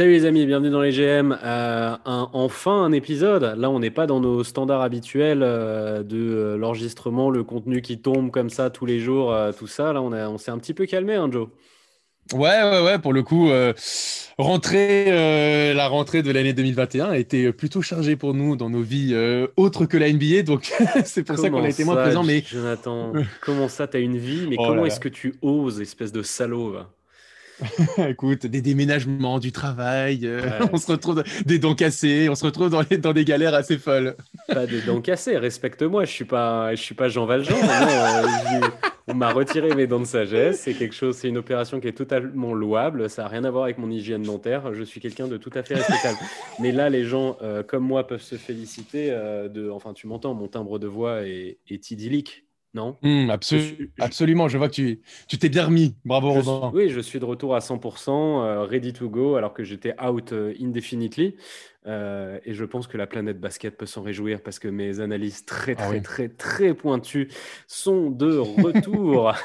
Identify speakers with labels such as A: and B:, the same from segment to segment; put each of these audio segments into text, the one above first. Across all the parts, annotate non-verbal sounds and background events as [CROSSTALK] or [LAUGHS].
A: Salut les amis, bienvenue dans les GM. Euh, un- enfin un épisode. Là, on n'est pas dans nos standards habituels euh, de euh, l'enregistrement, le contenu qui tombe comme ça tous les jours, tout ça. Là, on, a- on s'est un petit peu calmé, hein, Joe.
B: Ouais, ouais, ouais, pour le coup, euh, rentrée, euh, la rentrée de l'année 2021 a été plutôt chargée pour nous dans nos vies euh, autres que la NBA, donc [LAUGHS] c'est pour ça qu'on a été moins présents. Mais
A: Jonathan, comment ça, t'as une vie, mais
B: Oh
A: comment est-ce que tu oses, espèce de salaud va? [LAUGHS]
B: écoute, des déménagements, du travail, euh,
A: Ouais.
B: on se retrouve des dents cassées, on se retrouve dans, les- dans des galères assez folles.
A: Pas des dents cassées, respecte-moi. Je suis pas, je suis pas Jean Valjean. non, euh, on m'a retiré mes dents de sagesse. C'est quelque chose, c'est une opération qui est totalement louable. Ça n'a rien à voir avec mon hygiène dentaire. Je suis quelqu'un de tout à fait respectable. Mais là, les gens euh, comme moi peuvent se féliciter de. Enfin, tu m'entends, mon timbre de voix est, est idyllique, non
B: absolu-
A: Je suis- je-
B: Absolument, je vois que tu tu t'es bien remis. Bravo,
A: suis-
B: Robin.
A: oui, je suis de retour à 100%, euh, ready to go, alors que j'étais out euh, indefinitely. Euh, et je pense que la planète basket peut s'en réjouir parce que mes analyses très,
B: Ah
A: très,
B: oui.
A: très, très pointues sont de retour. [LAUGHS]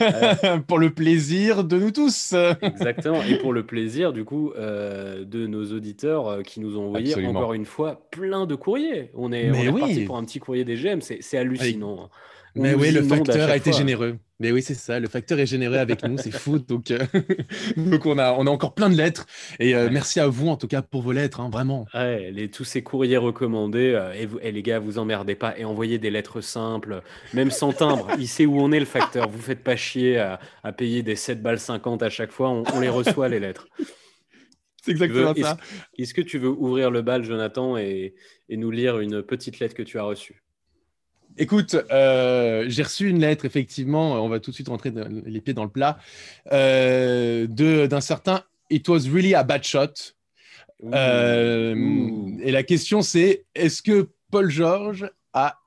A: Euh,
B: pour le plaisir de nous tous.
A: Exactement. Et pour le plaisir, du coup, euh, de nos auditeurs qui nous ont envoyé
B: Absolument.
A: encore une fois plein de courriers. On est, on
B: oui.
A: pour un petit courrier des GM. C'est c'est hallucinant. hein.
B: Mais oui, le facteur a été
A: fois.
B: généreux. Mais oui, c'est ça, le facteur est généreux avec nous, c'est fou. Donc, euh, [LAUGHS] donc on, a, on a encore plein de lettres. Et euh,
A: Ouais.
B: merci à vous, en tout cas, pour vos lettres, hein, vraiment.
A: Ouais, les, tous ces courriers recommandés, euh, et, vous- et les gars, vous emmerdez pas et envoyez des lettres simples, même sans timbre. Il sait où on est le facteur. Vous faites pas chier à, à payer des 7 balles 50 à chaque fois. On, on les reçoit, les lettres. [LAUGHS]
B: C'est
A: veux-
B: exactement
A: Est-ce
B: ça.
A: est-ce que tu veux ouvrir le bal, Jonathan, et, et nous lire une petite lettre que tu as reçue?
B: Écoute, euh, j'ai reçu une lettre, effectivement, on va tout de suite rentrer dans- les pieds dans le plat, euh, d'un certain It was really a bad shot. Euh, et la question, c'est est-ce que Paul George a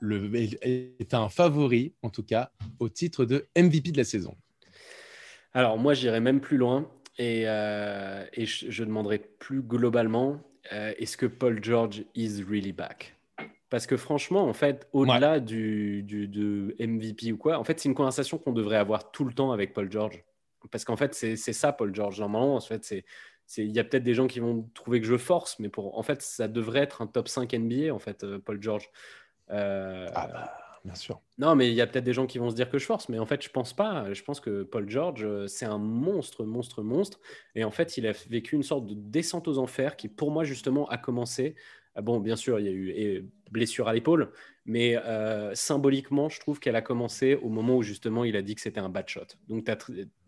B: le, est un favori, en tout cas, au titre de MVP de la saison?
A: Alors, moi, j'irai même plus loin et, et je, je demanderai plus globalement est-ce que Paul George is really back? Parce que franchement, en fait, au-delà du, du- de MVP ou quoi, en fait, c'est une conversation qu'on devrait avoir tout le temps avec Paul George. Parce qu'en fait, c'est ça, Paul George. Normalement, en fait, c'est. c'est- Il y a peut-être des gens qui vont trouver que je force, mais pour, en fait, ça devrait être un top 5 NBA, en fait, euh, Paul George. Euh,
B: Ah bah, bien sûr.
A: non, mais il y a peut-être des gens qui vont se dire que je force, mais en fait, je pense pas. Je pense que Paul George, euh, c'est un monstre, monstre, monstre. Et en fait, il a vécu une sorte de descente aux enfers qui, pour moi, justement, a commencé. Ah Bon, bien sûr, il y a eu blessure à l'épaule, mais euh, symboliquement, je trouve qu'elle a commencé au moment où, justement, il a dit que c'était un bad shot. Donc, tu as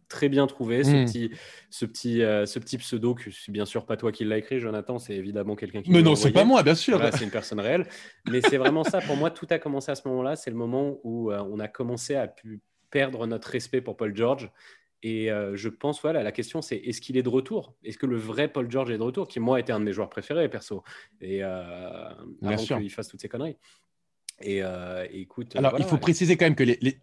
A: très bien trouvé ce
B: Mm.
A: petit, ce, petit, euh, ce petit pseudo, que c'est bien sûr pas toi qui l'as écrit, Jonathan, c'est évidemment quelqu'un qui
B: Mais non, c'est pas moi, bien sûr.
A: Voilà, c'est une personne réelle. Mais c'est vraiment ça. Pour moi, tout a commencé à ce moment-là. C'est le moment où euh, on a commencé à pu perdre notre respect pour Paul George. Et euh, je pense, voilà, la question c'est est-ce qu'il est de retour? Est-ce que le vrai Paul George est de retour Qui, moi, était un de mes joueurs préférés, perso? Et euh,
B: Bien
A: avant qu'il fasse toutes ces conneries. Et euh, écoute.
B: Alors,
A: voilà,
B: il faut préciser quand même que les, les,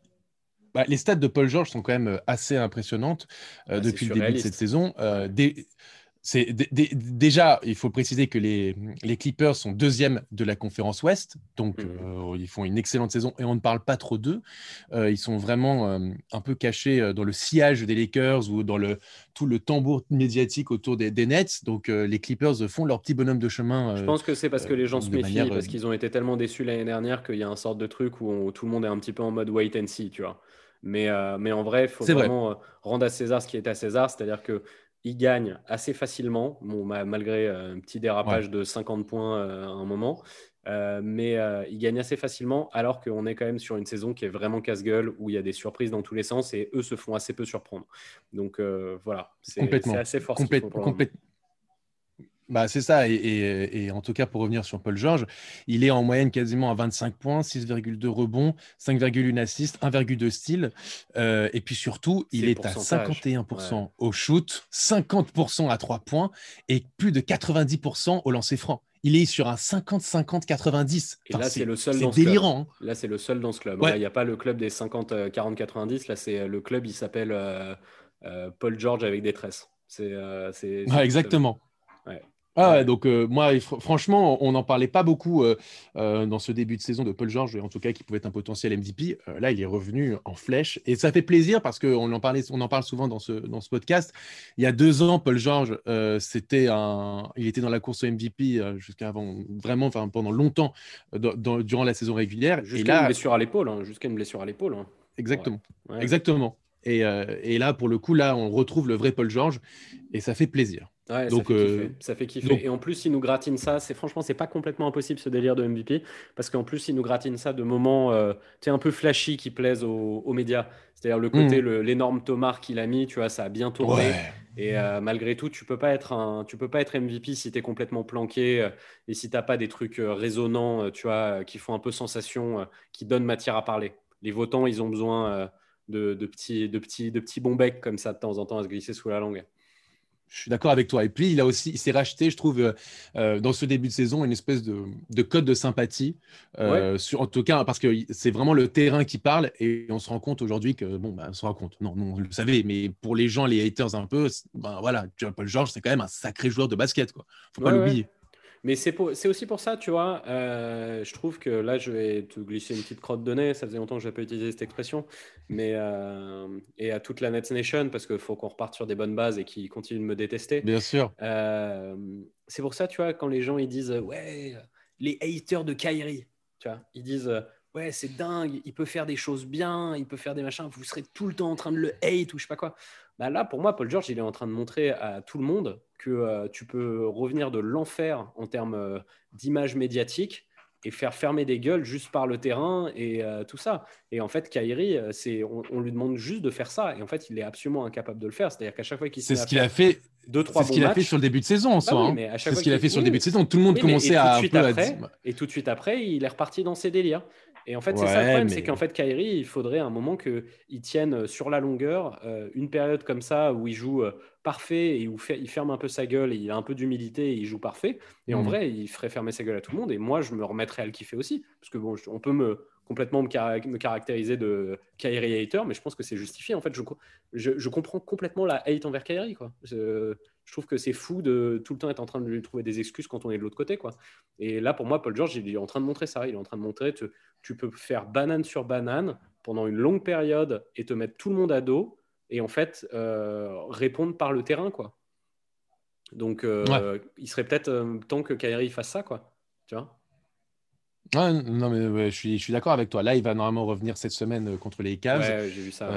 B: bah, les stats de Paul George sont quand même assez impressionnantes euh,
A: Ah, c'est
B: depuis le début de cette saison. C'est- dé- dé- déjà, il faut préciser que les, les Clippers sont deuxième de la conférence Ouest, donc
A: Mhm.
B: euh, ils font une excellente saison et on ne parle pas trop d'eux. Euh, ils sont vraiment euh, un peu cachés dans le sillage des Lakers ou dans le, tout le tambour médiatique autour des, des Nets. Donc les Clippers font leur petit bonhomme de chemin.
A: Je pense que c'est parce que les gens se méfient,
B: manière,
A: parce qu'ils ont été tellement déçus l'année dernière qu'il y a un sorte de truc où on- tout le monde est un petit peu en mode wait and see, tu vois. Mais, euh, mais en vrai, il faut
B: vrai.
A: vraiment rendre à César ce qui est à César, c'est-à-dire que il gagne assez facilement, bon, malgré euh, un petit dérapage de 50 points euh, à un moment, euh, mais euh, il gagne assez facilement alors qu'on est quand même sur une saison qui est vraiment casse-gueule, où il y a des surprises dans tous les sens et eux se font assez peu surprendre. Donc euh, voilà, c'est assez fort.
B: Complète- complète- Bah, c'est ça. Et, et- et en tout cas, pour revenir sur Paul George, il est en moyenne quasiment à 25 points, 6,2 rebonds, 5,1 assists, 1,2 steals. Euh, et puis surtout, il est à
A: pourcentages,
B: 51% au shoot, 50% à 3 points et plus de 90% au lancer franc. Il est sur un 50-50-90.
A: Et là, c'est le seul dans ce club.
B: délirant. hein.
A: Là, c'est le seul dans ce club.
B: Ouais.
A: Il n'y a pas le club des 50, euh, 40, 90. Là, c'est le club, il s'appelle euh, euh, Paul George avec des tresses. C'est euh,
B: Ouais, exactement.
A: Ouais.
B: Ah donc euh, moi, franchement, on n'en parlait pas beaucoup euh, euh, dans ce début de saison de Paul George, en tout cas qui pouvait être un potentiel MVP. là, il est revenu en flèche et ça fait plaisir parce qu'on en parlait, on en parle souvent dans ce, dans ce podcast. Il y a deux ans, Paul George, c'était un, il était dans la course au MVP jusqu'à avant, vraiment, enfin pendant longtemps durant la saison régulière.
A: Jusqu'à une blessure à l'épaule, hein, jusqu'à une blessure à l'épaule. Hein.
B: Exactement, exactement. Et, et là, pour le coup, là, on retrouve le vrai Paul George et ça fait plaisir.
A: Ouais, donc, ça fait kiffer. Euh, et en plus, il nous gratine ça. C'est franchement, c'est pas complètement impossible ce délire de MVP parce qu'en plus, il nous gratine ça de moments, euh, un peu flashy qui plaisent aux, médias. C'est-à-dire le côté, mm. l'énorme tomard qu'il a mis, tu vois, ça a bien tourné. Et euh, malgré tout, tu peux pas être un, tu peux pas être MVP si tu es complètement planqué euh, et si t'as pas des trucs résonnants, tu vois, qui font un peu sensation, qui donnent matière à parler. Les votants, ils ont besoin de, de, petits, de petits, de petits bons becs comme ça de temps en temps à se glisser sous la langue.
B: Je suis d'accord avec toi. Et puis, il a aussi, il s'est racheté, je trouve, euh, euh, dans ce début de saison, une espèce de, de code de sympathie. Euh, sur, en tout cas, parce que c'est vraiment le terrain qui parle. Et on se rend compte aujourd'hui que, bon, bah, on se rend compte. Non, non, vous le savez, mais pour les gens, les haters un peu, ben, voilà, Paul George, c'est quand même un sacré joueur de basket. Quoi. Faut pas l'oublier.
A: Mais c'est aussi pour ça, tu vois, euh, je trouve que là, je vais te glisser une petite crotte de nez. Ça faisait longtemps que je n'ai pas utilisé cette expression. Mais, euh, et à toute la Nets Nation, parce qu'il faut qu'on reparte sur des bonnes bases et qu'ils continuent de me détester.
B: Bien sûr.
A: Euh, c'est pour ça, tu vois, quand les gens ils disent, ouais, les haters de Kyrie, tu vois, ils disent, ouais, c'est dingue, il peut faire des choses bien, il peut faire des machins, vous serez tout le temps en train de le hate ou je sais pas quoi. Bah là, pour moi, Paul George, il est en train de montrer à tout le monde que euh, tu peux revenir de l'enfer en termes euh, d'image médiatique et faire fermer des gueules juste par le terrain et euh, tout ça. Et en fait, Kyrie, c'est, on, lui demande juste de faire ça. Et en fait, il est absolument incapable de le faire. C'est-à-dire qu'à chaque fois qu'il
B: C'est ce qu'il a fait. Deux, trois c'est ce qu'il a fait sur le début de saison en bah soi. Hein. c'est ce qu'il a fait sur le début de saison. Tout le monde commençait à,
A: Et tout de suite après, il est reparti dans ses délires. Et en fait, c'est ça le problème, c'est qu'en fait, Kyrie, il faudrait un moment qu'il tienne euh, sur la longueur euh, une période comme ça où il joue euh, parfait et où il ferme un peu sa gueule et il a un peu d'humilité et il joue parfait. Et en mmh. vrai, il ferait fermer sa gueule à tout le monde. Et moi, je me remettrais à le kiffer aussi. Parce que bon, on peut me complètement me, caractériser de Kyrie hater, mais je pense que c'est justifié. En fait, je, je, comprends complètement la hate envers Kyrie. Quoi. Je, je trouve que c'est fou de tout le temps être en train de lui trouver des excuses quand on est de l'autre côté. Quoi. Et là, pour moi, Paul George, il est en train de montrer ça. Il est en train de montrer que tu peux faire banane sur banane pendant une longue période et te mettre tout le monde à dos et en fait euh, répondre par le terrain. quoi. Donc, euh, il serait peut-être euh, temps que Kyrie fasse ça. quoi. Tu vois
B: non, mais je suis, je suis d'accord avec toi. Là, il va normalement revenir cette semaine contre les Cavs.
A: Ouais, j'ai vu ça.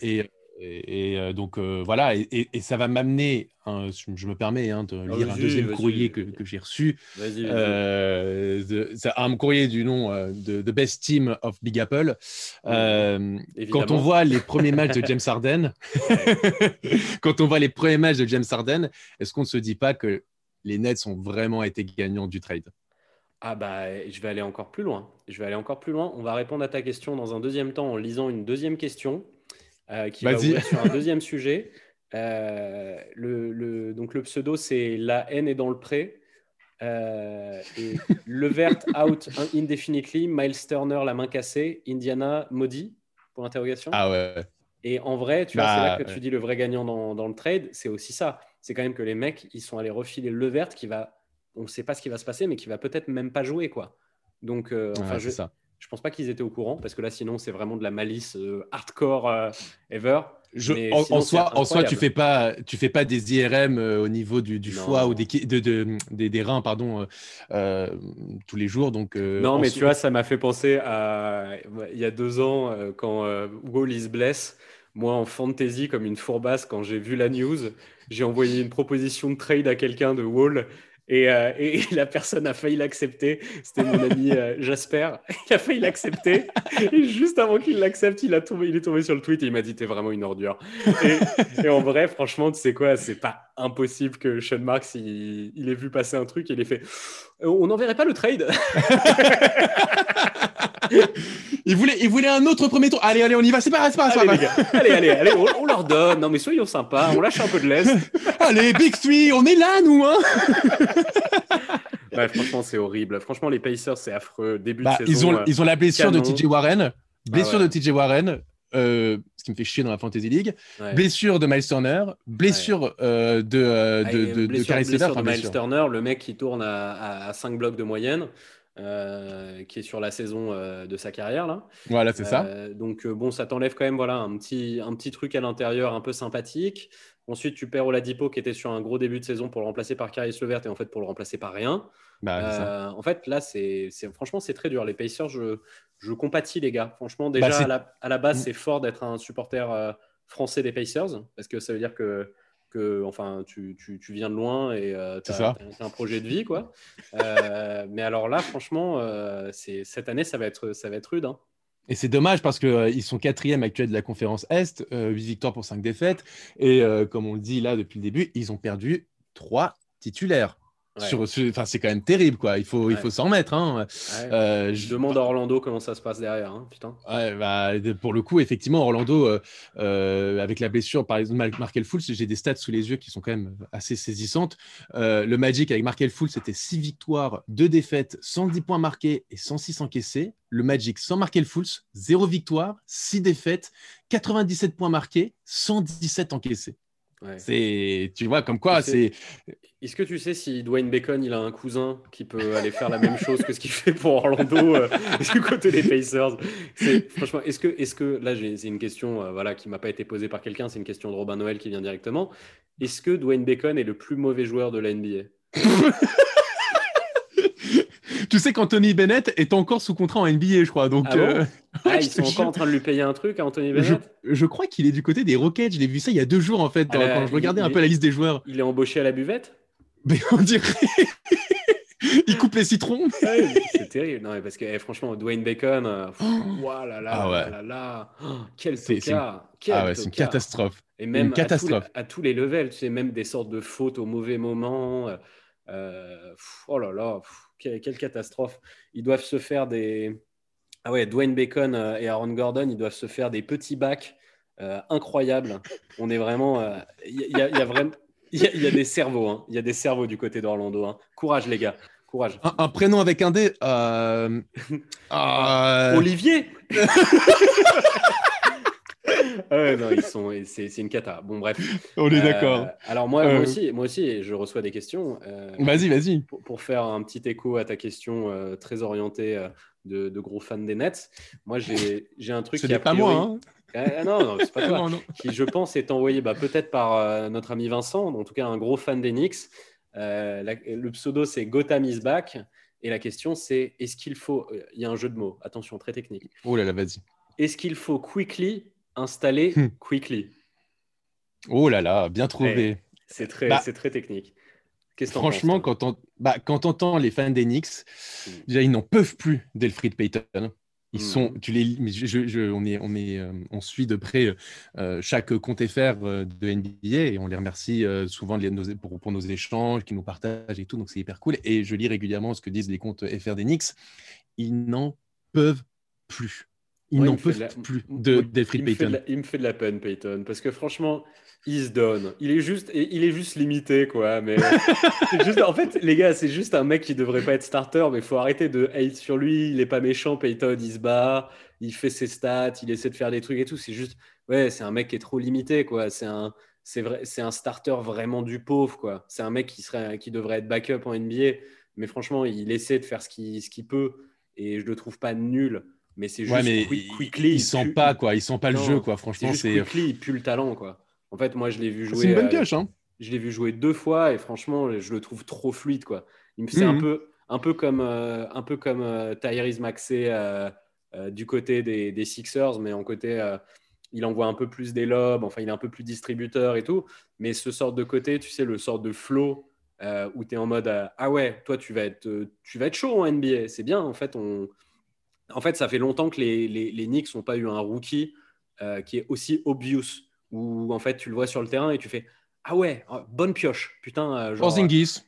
B: et et, euh, donc euh, voilà, et, ça va m'amener, je me permets hein, de lire un deuxième courrier que, que j'ai reçu, euh, un courrier du nom de The Best Team of Big Apple. quand on voit les premiers matchs de James Harden, [LAUGHS] quand on voit les premiers matchs de James Harden, est-ce qu'on ne se dit pas que les Nets ont vraiment été gagnants du trade?
A: Ah bah, je vais aller encore plus loin. Je vais aller encore plus loin. On va répondre à ta question dans un deuxième temps en lisant une deuxième question euh, qui va ouvrir sur un deuxième sujet. Euh, le, donc le pseudo, c'est La haine est dans le pré. Euh, et Levert out indefinitely, Miles Turner la main cassée, Indiana maudit pour l'interrogation.
B: Ah ouais.
A: Et en vrai, tu vois, c'est là bah, que tu dis le vrai gagnant dans, dans le trade, c'est aussi ça. C'est quand même que les mecs, ils sont allés refiler Levert qui va, on ne sait pas ce qui va se passer, mais qui va peut-être même pas jouer quoi. Donc, enfin, je, ça. Je pense pas qu'ils étaient au courant parce que là, sinon, c'est vraiment de la malice euh, hardcore euh, ever.
B: en, soi, en soi, tu fais pas, tu fais pas des IRM euh, au niveau du, foie ou des, des, reins, pardon, tous les jours. Donc
A: non, mais tu vois, ça m'a fait penser à il y a deux ans quand Wall is bless. Moi, en fantasy, comme une fourbasse, quand j'ai vu la news, j'ai envoyé une proposition de trade à quelqu'un de Wall euh, et, la personne a failli l'accepter. C'était mon ami euh, Jasper. Il a failli l'accepter. Et juste avant qu'il l'accepte, il, est tombé sur le tweet et il m'a dit T'es vraiment une ordure. Et, en vrai, franchement, tu sais quoi C'est pas impossible que Sean Marks il, il, ait vu passer un truc et il ait fait On n'enverrait pas le trade [LAUGHS] [LAUGHS]
B: il, voulait, il voulait un autre premier tour. Allez, allez, on y va. C'est pas grave, c'est pas grave.
A: Allez, allez, allez, on, leur donne. Non, mais soyons sympas. On lâche un peu de l'Est. [LAUGHS]
B: allez, Big Three, on est là, nous. Hein [LAUGHS]
A: franchement, c'est horrible. Franchement, les Pacers, c'est affreux. Début de bah, saison.
B: Ils ont, euh, ils ont la blessure de TJ Warren. Blessure ah de TJ Warren. ce qui me fait chier dans la Fantasy League. Blessure de Miles Turner, blessure de, de,
A: ah,
B: de,
A: blessure, de, Miles Turner, le mec qui tourne à, à, 5 blocs de moyenne. Qui est sur la saison de sa carrière là.
B: Voilà, c'est ça.
A: Donc bon, ça t'enlève quand même voilà un petit un petit truc à l'intérieur un peu sympathique. Ensuite, tu perds Oladipo qui était sur un gros début de saison pour le remplacer par Caris Levert et en fait pour le remplacer par rien. Bah, euh, en fait, là, c'est franchement, c'est très dur. Les Pacers, je, je compatis les gars. Franchement, déjà bah, à, la, à, la, base, mm. c'est fort d'être un supporter euh, français des Pacers parce que ça veut dire que, que enfin, tu, tu, tu viens de loin et euh, tu as, un projet de vie, quoi. mais alors là, franchement, c'est cette année, ça va être, ça va être rude. Hein.
B: Et c'est dommage parce qu'ils euh, sont quatrième actuel de la conférence Est, euh, 8 victoires pour 5 défaites. Et euh, comme on le dit là depuis le début, ils ont perdu 3 titulaires c'est quand même terrible, quoi. Il faut, il faut s'en remettre. Hein.
A: Euh, je demande à Orlando comment ça se passe derrière, hein, putain.
B: Bah, pour le coup, effectivement, Orlando, euh, euh, avec la blessure, par exemple, Markel Fultz, j'ai des stats sous les yeux qui sont quand même assez saisissantes. le Magic avec Markel Fultz, c'était 6 victoires, 2 défaites, 110 points marqués et 106 encaissés. Le Magic sans Markel Fultz, 0 victoire, 6 défaites, 97 points marqués, 117 encaissés. C'est, tu vois, comme quoi, c'est.
A: Est-ce que tu sais si Dwayne Bacon, il a un cousin qui peut aller faire la même chose que ce qu'il fait pour Orlando euh, [LAUGHS] du côté des Pacers? Franchement, est-ce que, est-ce que là, c'est une question, euh, voilà, qui m'a pas été posée par quelqu'un, c'est une question de Robin Noël qui vient directement. Est-ce que Dwayne Bacon est le plus mauvais joueur de la NBA [LAUGHS]
B: tu sais qu'Anthony Bennett est encore sous contrat en NBA, je crois. Donc,
A: ah, euh, ah [LAUGHS] ils sont encore en train de lui payer un truc à Anthony Bennett?
B: je, crois qu'il est du côté des Rockets. Je l'ai vu ça il y a deux jours, en fait, quand je regardais un peu la liste des joueurs.
A: Il est embauché à la buvette?
B: Mais on dirait. [LAUGHS] il coupe les citrons.
A: c'est terrible. Non, parce que eh, franchement, Dwayne Bacon, euh, oh. là là, ah là là, oh, quel tocard.
B: Ah ouais, c'est une catastrophe.
A: Et même une catastrophe. À, tous les, levels, tu sais, même des sortes de fautes au mauvais moment. Euh, oh là là quelle, catastrophe. Ils doivent se faire des. Ah ouais, Dwayne Bacon euh, et Aaron Gordon, ils doivent se faire des petits bacs euh, incroyables. On est vraiment. Il y, a vraiment. Y, a des cerveaux, hein. il y a des cerveaux du côté d'Orlando. Hein. Courage, les gars. Courage.
B: Un, prénom avec un D. Euh... [LAUGHS]
A: Olivier [LAUGHS] ouais, non, ils sont, c'est, une cata. Bon, bref. [LAUGHS]
B: On est d'accord. Euh,
A: alors moi, moi, euh, aussi, moi aussi, je reçois des questions. Euh,
B: vas-y, vas-y.
A: Pour, faire un petit écho à ta question très orientée de, gros fans des Nets, moi j'ai, un truc
B: Ce qui n'est pas moi. Hein.
A: Ah, non, non, c'est pas [LAUGHS] toi. Qui, je pense, est envoyé bah, peut-être par notre ami Vincent, en tout cas un gros fan des Knicks. le pseudo, c'est Gotham is back. Et la question, c'est est-ce qu'il faut. Il y a un jeu de mots, attention, très technique.
B: Oh là là, vas-y.
A: Est-ce qu'il faut quickly installer hmm. quickly.
B: Oh là là, bien trouvé. Eh,
A: c'est très, bah, très technique.
B: Franchement, quand on, bah, quand on entend les fans d'Enix, hmm. déjà ils n'en peuvent plus d'Elfried Payton. Ils hmm. sont, tu les, je, on, est, on, est, euh, on suit de près euh, chaque compte FR euh, de NBA et on les remercie souvent de pour, pour, nos échanges, qui nous partagent et tout, donc c'est hyper cool. Et je lis régulièrement ce que disent les comptes FR d'Enix. Ils n'en peuvent plus. Il n'en peut plus de Delfrid Payton.
A: il me fait de la peine, Payton, parce que franchement, il se donne. Il est juste, il est juste limité, quoi. Mais [LAUGHS] juste, en fait, les gars, c'est juste un mec qui devrait pas être starter, mais il faut arrêter de hate sur lui. Il est pas méchant, Payton. Il se bat, il fait ses stats, il essaie de faire des trucs et tout. C'est juste, ouais, c'est un mec qui est trop limité, quoi. C'est un, c'est vrai, c'est un starter vraiment du pauvre, quoi. C'est un mec qui serait, qui devrait être backup en NBA, mais franchement, il essaie de faire ce qu'il, ce qu'il peut, et je le trouve pas nul mais c'est juste mais quickly.
B: Ils sent pas quoi, ils sentent pas le jeu quoi. Franchement, c'est
A: quickly, il pue le talent quoi. En fait, moi je l'ai vu jouer.
B: C'est une bonne pioche hein.
A: Je l'ai vu jouer deux fois et franchement, je le trouve trop fluide quoi. Il me fait un mhm. peu, un peu comme, euh, un peu comme euh, Tyrese Maxey euh, du côté des, des, Sixers, mais en côté, il envoie un peu plus des lobes. Enfin, il est un peu plus distributeur et tout. Mais ce sort de côté, tu sais, le sort de flow où tu es en mode ah ouais, toi tu vas être, tu vas être chaud en NBA. C'est bien en fait. On en fait, ça fait longtemps que les, les, Knicks n'ont pas eu un rookie euh, qui est aussi obvious, où en fait tu le vois sur le terrain et tu fais Ah ouais, oh, bonne pioche, putain.
B: Euh, Porzingis.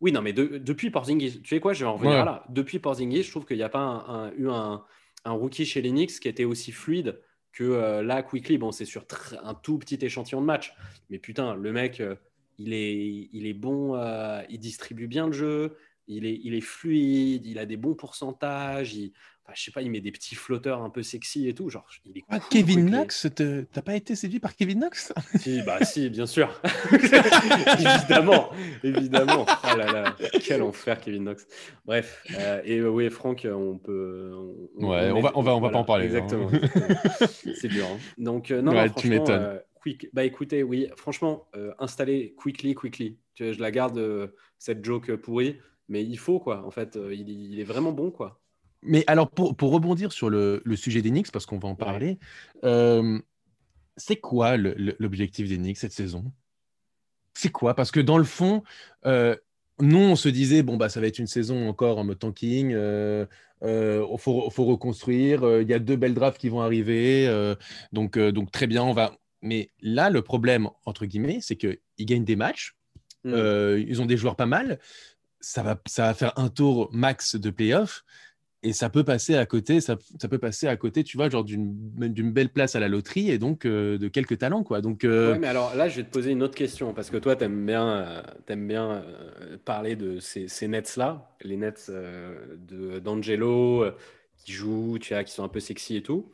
A: Oui, non, mais depuis Porzingis, tu sais quoi, je vais en revenir là. Depuis Porzingis, je trouve qu'il n'y a pas eu un, rookie chez les Knicks qui était aussi fluide que euh, là, Quickly. Bon, c'est sur un tout petit échantillon de match, mais putain, le mec, il, est, il est bon, il distribue bien le jeu, il est, il est fluide, il a des bons pourcentages, il, je sais pas, il met des petits flotteurs un peu sexy et tout. Genre, il est
B: ah, Kevin Knox, t'as pas été séduit par Kevin Knox? [LAUGHS]
A: Si, bah si, bien sûr. [LAUGHS] évidemment, évidemment. Oh là là, quel enfer, Kevin Knox. Bref, euh, et euh, oui, Franck, on peut.
B: ouais, on, va, on va, on va pas en parler.
A: Hein. Exactement. [LAUGHS] C'est dur. Hein. Donc, euh, non, tu m'étonnes. Quick, bah écoutez, oui, franchement, installer quickly, quickly. Tu je la garde cette joke pourrie, mais il faut quoi. En fait, il, il est vraiment bon quoi.
B: Mais alors, pour, rebondir sur le, sujet d'Enix, parce qu'on va en parler, euh, c'est quoi l'objectif d'Enix cette saison? C'est quoi? Parce que dans le fond, euh, nous, on se disait, bon, bah, ça va être une saison encore en mode tanking, il euh, faut, reconstruire, il y a deux belles drafts qui vont arriver, donc, donc très bien, on va... Mais là, le problème, entre guillemets, c'est qu'ils gagnent des matchs, mm. ils ont des joueurs pas mal, ça va, ça va faire un tour max de playoff et ça peut passer à côté, ça, ça, peut passer à côté, tu vois, genre d'une belle place à la loterie et donc euh, de quelques talents, quoi. Donc,
A: euh... mais alors là, je vais te poser une autre question parce que toi, tu aimes bien, euh, aimes bien parler de ces, ces Nets-là, les Nets d'Angelo qui jouent, tu vois, qui sont un peu sexy et tout.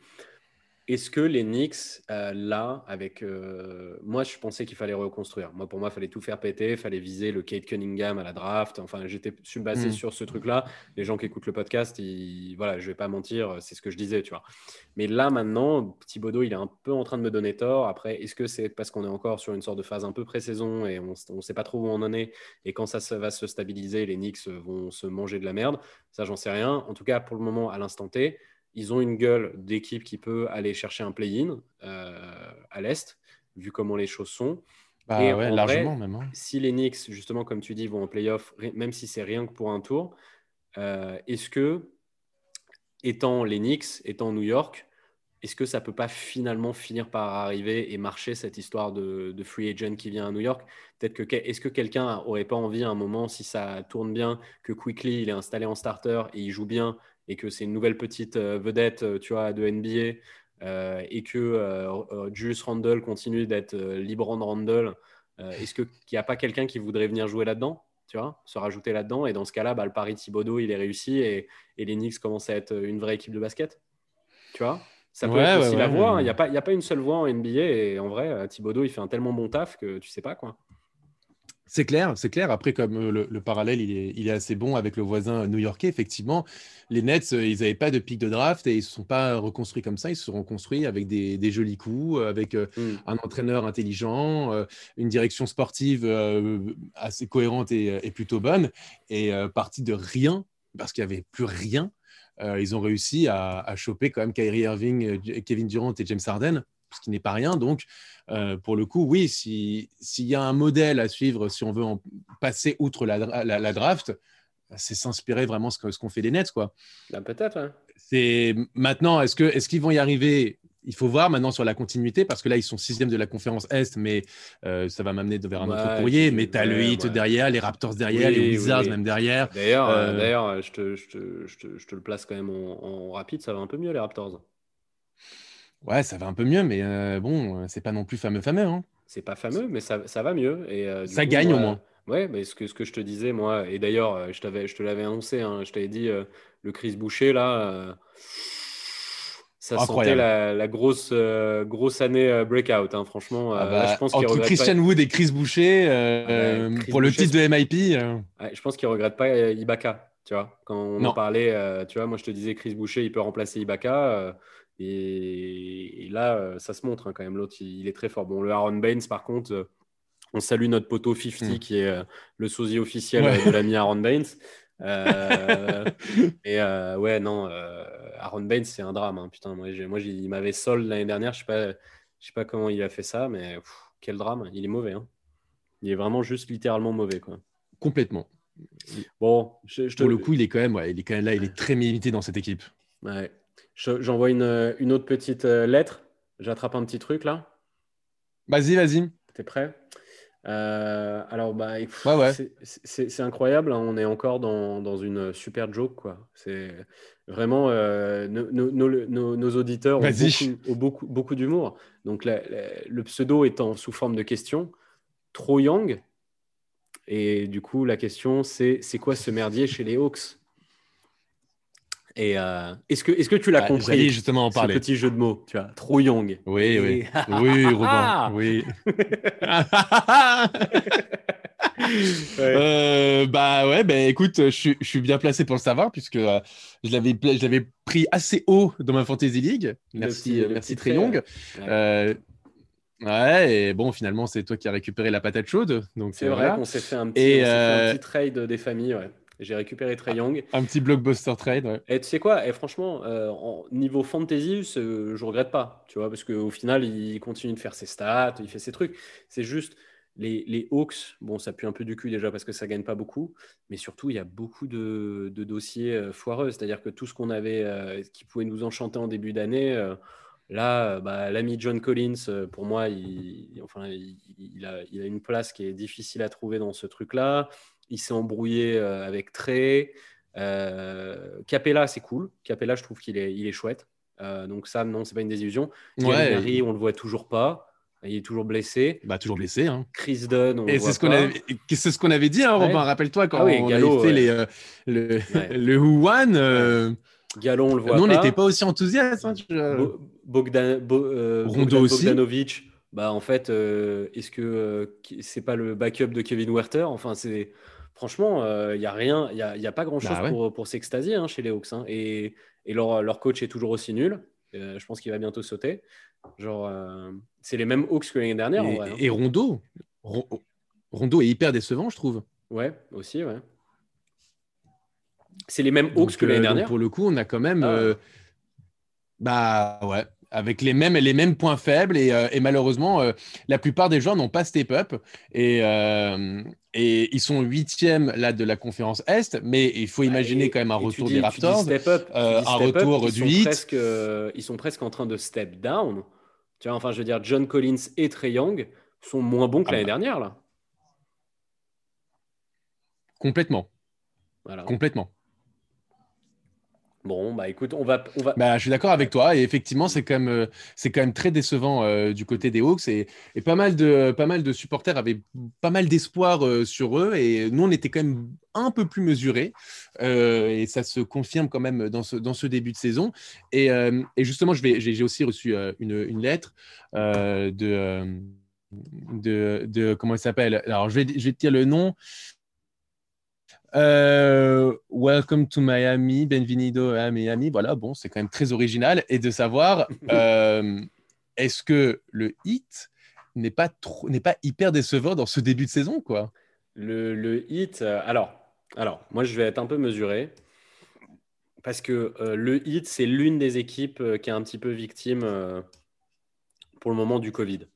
A: Est-ce que les Knicks, euh, là, avec. Euh, moi, je pensais qu'il fallait reconstruire. Moi, pour moi, il fallait tout faire péter. Il fallait viser le Kate Cunningham à la draft. Enfin, j'étais suis basé hmm. sur ce truc-là. Les gens qui écoutent le podcast, ils, voilà, je vais pas mentir, c'est ce que je disais, tu vois. Mais là, maintenant, Thibodeau, il est un peu en train de me donner tort. Après, est-ce que c'est parce qu'on est encore sur une sorte de phase un peu pré-saison et on ne sait pas trop où on en est Et quand ça va se stabiliser, les Knicks vont se manger de la merde? Ça, j'en sais rien. En tout cas, pour le moment, à l'instant T, ils ont une gueule d'équipe qui peut aller chercher un play-in euh, à l'Est, vu comment les choses sont.
B: Bah, et largement même. Hein.
A: Si les Knicks, justement, comme tu dis, vont en play-off, même si c'est rien que pour un tour, euh, est-ce que, étant les Knicks, étant New York, est-ce que ça peut pas finalement finir par arriver et marcher cette histoire de, free agent qui vient à New York? Peut-être que est-ce que quelqu'un aurait pas envie à un moment, si ça tourne bien, que Quickly il est installé en starter et il joue bien, et que c'est une nouvelle petite euh, vedette, euh, tu vois, de NBA, euh, et que Julius Randle continue d'être Libran Randle, est-ce qu'il n'y a pas quelqu'un qui voudrait venir jouer là-dedans tu vois, se rajouter là-dedans? Et dans ce cas-là, bah, le pari Thibodeau, il est réussi et, et les Knicks commencent à être une vraie équipe de basket. Tu vois? Ça peut être aussi la voie. Hein. Il n'y a, pas, a pas une seule voie en NBA. Et en vrai, Thibodeau, il fait un tellement bon taf que tu sais pas quoi.
B: C'est clair, c'est clair. Après, comme euh, le, parallèle, il est, assez bon avec le voisin new-yorkais, effectivement, les Nets, euh, ils n'avaient pas de pic de draft et ils ne se sont pas reconstruits comme ça. Ils se sont reconstruits avec des, jolis coups, euh, avec mm. un entraîneur intelligent, une direction sportive assez cohérente et, plutôt bonne. Et parti de rien, parce qu'il n'y avait plus rien, ils ont réussi à, à, choper quand même Kyrie Irving, Kevin Durant et James Harden ce qui n'est pas rien. Donc, euh, pour le coup, oui, s'il y a un modèle à suivre, si on veut en passer outre la, draft, c'est s'inspirer vraiment ce qu'ont fait les Nets. quoi.
A: Bah, peut-être.
B: C'est maintenant, est-ce qu'ils vont y arriver? Il faut voir maintenant sur la continuité parce que là ils sont sixième de la conférence Est, mais euh, ça va m'amener vers un autre courrier. Mais tu as le Heat derrière, les Raptors derrière, les Wizards même derrière.
A: D'ailleurs, euh, d'ailleurs, je te, je, te, je, te, je, te, le place quand même en, en, rapide, ça va un peu mieux les Raptors.
B: Ouais, ça va un peu mieux, mais euh, bon, euh, c'est pas non plus fameux fameux. Hein.
A: C'est pas fameux, mais ça, ça va mieux. Et,
B: euh, ça gagne au moins.
A: Ouais, mais ce que, ce que je te disais, moi, et d'ailleurs, je, t'avais, je te l'avais annoncé, hein, je t'avais dit, le Chris Boucher, là, ça sentait la, la grosse, grosse année breakout, hein, franchement.
B: Ah bah, je pense entre Christian Wood et Chris Boucher, pour le titre de MIP.
A: je pense qu'il regrette pas Ibaka, tu vois. Quand on en parlait, tu vois, moi je te disais Chris Boucher, il peut remplacer Ibaka. Et, là, euh, ça se montre hein, quand même. L'autre, il, est très fort. Bon, le Aaron Baines, par contre, euh, on salue notre poteau 50 hmm. qui est euh, le sosie officiel de l'ami Aaron Baines. [LAUGHS] et ouais, non, Aaron Baines, c'est un drame. Hein. Putain, moi, moi il m'avait sol l'année dernière. Je sais pas, je sais pas comment il a fait ça, mais quel drame. Il est mauvais. Hein. Il est vraiment juste littéralement mauvais, quoi.
B: Complètement.
A: Bon,
B: pour le coup, il est quand même, il est quand même là, il est très limité dans cette équipe.
A: Ouais. J'envoie une, une, autre petite euh, lettre. J'attrape un petit truc là.
B: Vas-y, vas-y.
A: T'es prêt? Euh, alors, bah, ouais, c'est incroyable. Hein. On est encore dans, dans, une super joke, quoi. C'est vraiment euh, nos, auditeurs ont beaucoup, beaucoup, beaucoup d'humour. Donc, le pseudo étant sous forme de question, Tro Young Et du coup, la question, c'est c'est quoi ce merdier chez les Hawks? Et euh, est-ce que, est que tu l'as ah, compris
B: justement en parler.
A: Ce petit jeu de mots, tu vois, trop young.
B: Oui, oui, oui, Robin, oui. [LAUGHS] Euh, bah ouais, ben écoute, je, je, suis bien placé pour le savoir puisque euh, je l'avais, je l'avais pris assez haut dans ma fantasy league. Merci, merci très young. Ouais. ouais. et bon, finalement, c'est toi qui as récupéré la patate chaude. Donc
A: c'est vrai qu'on s'est fait un petit, fait un petit trade des familles. Ouais. J'ai récupéré Trey Young.
B: Un petit blockbuster trade, ouais.
A: Et tu sais quoi? Et franchement, euh, en niveau fantasy, je regrette pas, tu vois, parce qu'au final, il continue de faire ses stats, il fait ses trucs. C'est juste les, les, Hawks, bon, ça pue un peu du cul déjà parce que ça gagne pas beaucoup, mais surtout, il y a beaucoup de, dossiers euh, foireux. C'est-à-dire que tout ce qu'on avait, euh, qui pouvait nous enchanter en début d'année, là, bah, l'ami John Collins, pour moi, il, enfin, il, a, il a une place qui est difficile à trouver dans ce truc-là il s'est embrouillé euh, avec Trey. Euh, Capella, c'est cool. Capella, je trouve qu'il est, il est chouette. Euh, donc ça, non, c'est pas une désillusion. Ouais. on le voit toujours pas. Il est toujours blessé.
B: Bah, toujours blessé. Hein.
A: Chris Dunn, on
B: Et c'est ce qu'on avait, c'est ce qu'on avait dit, hein, Robin. Rappelle-toi quand ah on avait fait les, le, [LAUGHS] le Who One.
A: Gallo, on le voit
B: Nous, on n'était pas aussi enthousiastes. Hein,
A: Bogdan, Bogdanovic, bah, en fait, est-ce que c'est pas le backup de Kevin Werther? Enfin, c'est franchement, il euh, n'y a rien, il n'y a, pas grand-chose bah pour, pour s'extasier hein, chez les Hawks. Hein. Et, et leur, leur, coach est toujours aussi nul. Euh, je pense qu'il va bientôt sauter. Genre, euh, c'est les mêmes Hawks que l'année dernière.
B: Et,
A: en vrai, hein.
B: et Rondo, Rondo est hyper décevant, je trouve.
A: Ouais, aussi, ouais. C'est les mêmes Hawks que l'année dernière.
B: Pour le coup, on a quand même. Ah bah ouais, avec les mêmes, les mêmes points faibles et, et malheureusement, la plupart des joueurs n'ont pas step up et, et ils sont huitièmes là de la conférence Est, mais il faut imaginer quand même un retour des Raptors,
A: up, euh, un retour du hit. Euh, ils sont presque en train de step down. Tu vois, enfin, je veux dire, John Collins et Trey Young sont moins bons que ah l'année bah. dernière là.
B: Complètement. Voilà. Complètement.
A: Bon, bah écoute, on va. On va...
B: Bah, je suis d'accord avec toi. Et effectivement, c'est quand, même, euh, quand même très décevant euh, du côté des Hawks. Et, pas, mal de, pas mal de supporters avaient pas mal d'espoir euh, sur eux. Et nous, on était quand même un peu plus mesurés. et ça se confirme quand même dans ce, dans ce début de saison. Et, justement, j'ai, aussi reçu une, une, lettre de, de, de. Comment il s'appelle? Alors, je vais, je vais te dire le nom. Euh, welcome to Miami, Benvenido à Miami. Voilà, bon, c'est quand même très original. Et de savoir, [LAUGHS] euh, est-ce que le hit n'est pas, trop, n'est pas hyper décevant dans ce début de saison, quoi?
A: Le, le hit, euh, alors, alors, moi, je vais être un peu mesuré. Parce que le hit, c'est l'une des équipes qui est un petit peu victime pour le moment du Covid.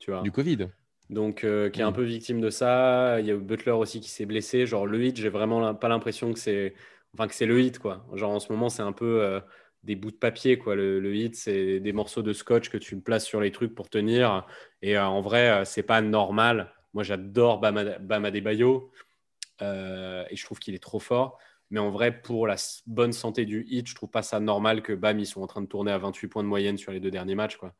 B: Tu vois? Du Covid
A: donc euh, qui est un mm. peu victime de ça. Il y a Butler aussi qui s'est blessé. Genre le hit, j'ai vraiment pas l'impression que c'est, enfin que c'est le hit quoi. Genre en ce moment, c'est un peu euh, des bouts de papier quoi. Le, hit, c'est des morceaux de scotch que tu places sur les trucs pour tenir. Et euh, en vrai, c'est pas normal. Moi, j'adore Bam, Adebayo et je trouve qu'il est trop fort. Mais en vrai, pour la bonne santé du hit, je trouve pas ça normal que Bam ils sont en train de tourner à 28 points de moyenne sur les deux derniers matchs quoi.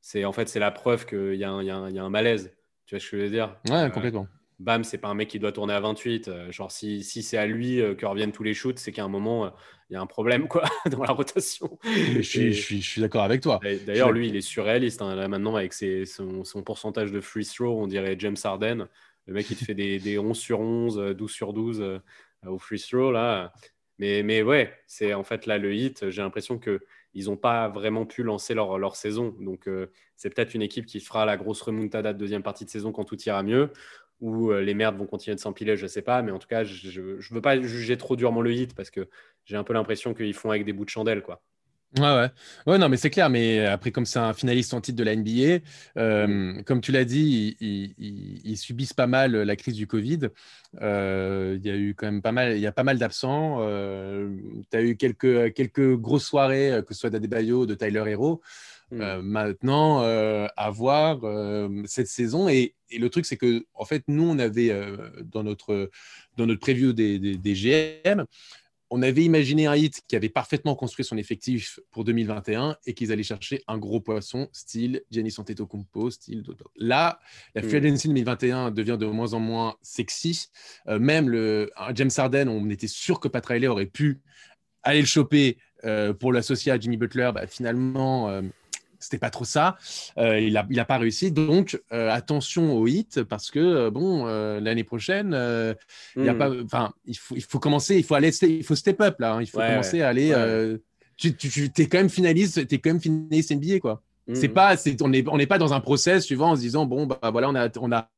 A: C'est en fait c'est la preuve qu'il y, y, a un malaise. Tu vois ce que je veux dire?
B: Ouais, euh, complètement.
A: Bam, c'est pas un mec qui doit tourner à 28. Euh, genre, si, si c'est à lui euh, que reviennent tous les shoots, c'est qu'à un moment, il y a un problème quoi, [LAUGHS] dans la rotation.
B: Je suis, je suis, je suis d'accord avec toi.
A: D'ailleurs, lui, il est surréaliste. Hein, là, maintenant, avec ses, son, son, pourcentage de free throw, on dirait James Harden. Le mec, il te fait des, des 11 sur 11, 12 sur 12 au free throw. Là. Mais, mais ouais, c'est en fait là le hit. J'ai l'impression que ils n'ont pas vraiment pu lancer leur, saison. Donc, euh, c'est peut-être une équipe qui fera la grosse remontada de deuxième partie de saison quand tout ira mieux, ou euh, les merdes vont continuer de s'empiler, je ne sais pas. Mais en tout cas, je ne veux pas juger trop durement le hit parce que j'ai un peu l'impression qu'ils font avec des bouts de chandelle. quoi.
B: Ouais, ouais. Ouais, non, mais c'est clair. Mais après, comme c'est un finaliste en titre de la NBA, euh, mm. comme tu l'as dit, ils, subissent pas mal la crise du Covid. Euh, il y a eu quand même pas mal, il y a pas mal d'absents. Euh, tu as eu quelques, quelques grosses soirées, que ce soit d'Adebayo, de Tyler Hero. Mm. maintenant, à voir cette saison. Et, et le truc, c'est que, en fait, nous, on avait dans notre, dans notre preview des, des, des GM, on avait imaginé un hit qui avait parfaitement construit son effectif pour 2021 et qu'ils allaient chercher un gros poisson, style Giannis Antetokounmpo, style. Là, la free mm. agency 2021 devient de moins en moins sexy. Euh, même le James Harden, on était sûr que Pat Riley aurait pu aller le choper euh, pour l'associer à Jimmy Butler. Bah, finalement, euh, c'était pas trop ça. Euh, il n'a il a pas réussi. Donc, euh, attention au hit parce que, euh, bon, l'année prochaine, il, y a hmm. pas, enfin, il, faut, il faut commencer, il faut aller, il faut step up là. Hein. il faut commencer à aller. tu, tu, es quand même finaliste, tu es quand même finaliste NBA, quoi. C'est hmm. pas, on n'est on est pas dans un process suivant en se disant, bon, bah voilà, on a, on a,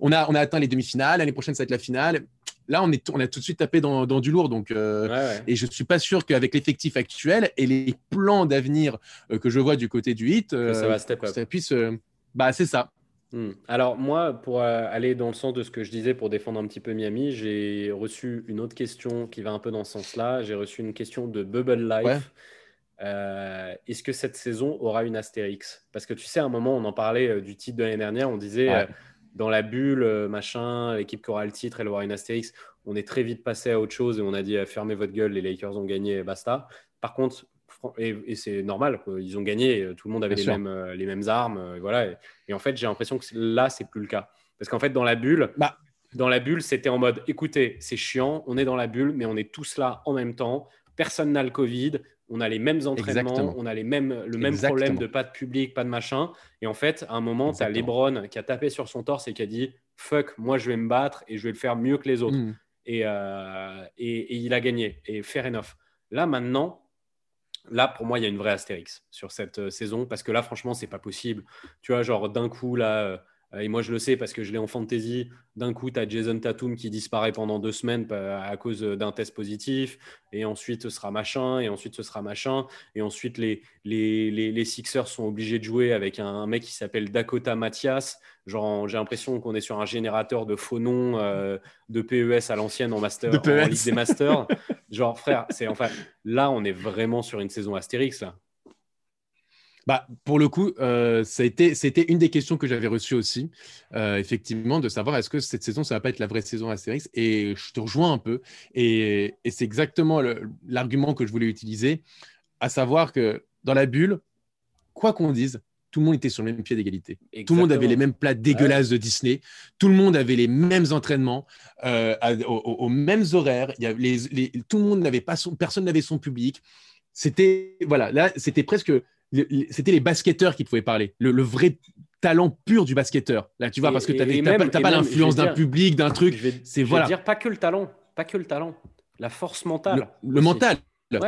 B: on a, on a atteint les demi-finales, l'année prochaine, ça va être la finale. Là, on, est, on a tout de suite tapé dans, du lourd. Donc, euh, Et je ne suis pas sûr qu'avec l'effectif actuel et les plans d'avenir euh, que je vois du côté du hit,
A: euh, ça, va step up.
B: ça puisse. bah, c'est ça.
A: Hmm. Alors, moi, pour aller dans le sens de ce que je disais pour défendre un petit peu Miami, j'ai reçu une autre question qui va un peu dans ce sens-là. J'ai reçu une question de Bubble Life. Est-ce que cette saison aura une astérix? Parce que tu sais, à un moment, on en parlait du titre de l'année dernière, on disait dans la bulle, euh, machin, l'équipe qui aura le titre, elle aura une Astérix. On est très vite passé à autre chose et on a dit euh, fermez votre gueule, les Lakers ont gagné, basta. Par contre, et, c'est normal, ils ont gagné, euh, tout le monde avait les mêmes, les mêmes, armes, et voilà. Et, en fait, j'ai l'impression que là, c'est plus le cas. Parce qu'en fait, dans la bulle, bah. dans la bulle, c'était en mode écoutez, c'est chiant, on est dans la bulle, mais on est tous là en même temps. Personne n'a le Covid, on a les mêmes entraînements, on a les mêmes, le même problème de pas de public, pas de machin. Et en fait, à un moment, tu as Lebron qui a tapé sur son torse et qui a dit Fuck, moi je vais me battre et je vais le faire mieux que les autres. Hmm. Euh, et, et, il a gagné. Et fair enough. Là, maintenant, là, pour moi, il y a une vraie astérix sur cette euh, saison parce que là, franchement, c'est pas possible. Tu vois, genre d'un coup, là. Euh, et moi, je le sais parce que je l'ai en fantasy. D'un coup, tu as Jason Tatum qui disparaît pendant deux semaines à cause d'un test positif. Et ensuite, ce sera machin. Et ensuite, ce sera machin. Et ensuite, les, les, les, Sixers sont obligés de jouer avec un, mec qui s'appelle Dakota Mathias. Genre, j'ai l'impression qu'on est sur un générateur de faux noms euh, de PES à l'ancienne en, master, en e Ligue des Masters. Genre, frère, c'est enfin, là, on est vraiment sur une saison Astérix. Là.
B: Bah, pour le coup, euh, c'était une des questions que j'avais reçues aussi, euh, effectivement, de savoir est-ce que cette saison, ça va pas être la vraie saison Astérix. Et je te rejoins un peu. Et, c'est exactement l'argument que je voulais utiliser, à savoir que dans la bulle, quoi qu'on dise, tout le monde était sur le même pied d'égalité. Tout le monde avait les mêmes plats dégueulasses de Disney. Tout le monde avait les mêmes entraînements, euh, aux, mêmes horaires. Il y les, tout le monde n'avait pas son, personne n'avait son public. C'était voilà, là, c'était presque c'était les basketteurs qui pouvaient parler, le, vrai talent pur du basketteur. Là, tu vois, parce que tu n'as pas, l'influence d'un public, d'un truc.
A: C'est voilà. dire pas que le talent, pas que le talent, la force mentale.
B: Le, mental.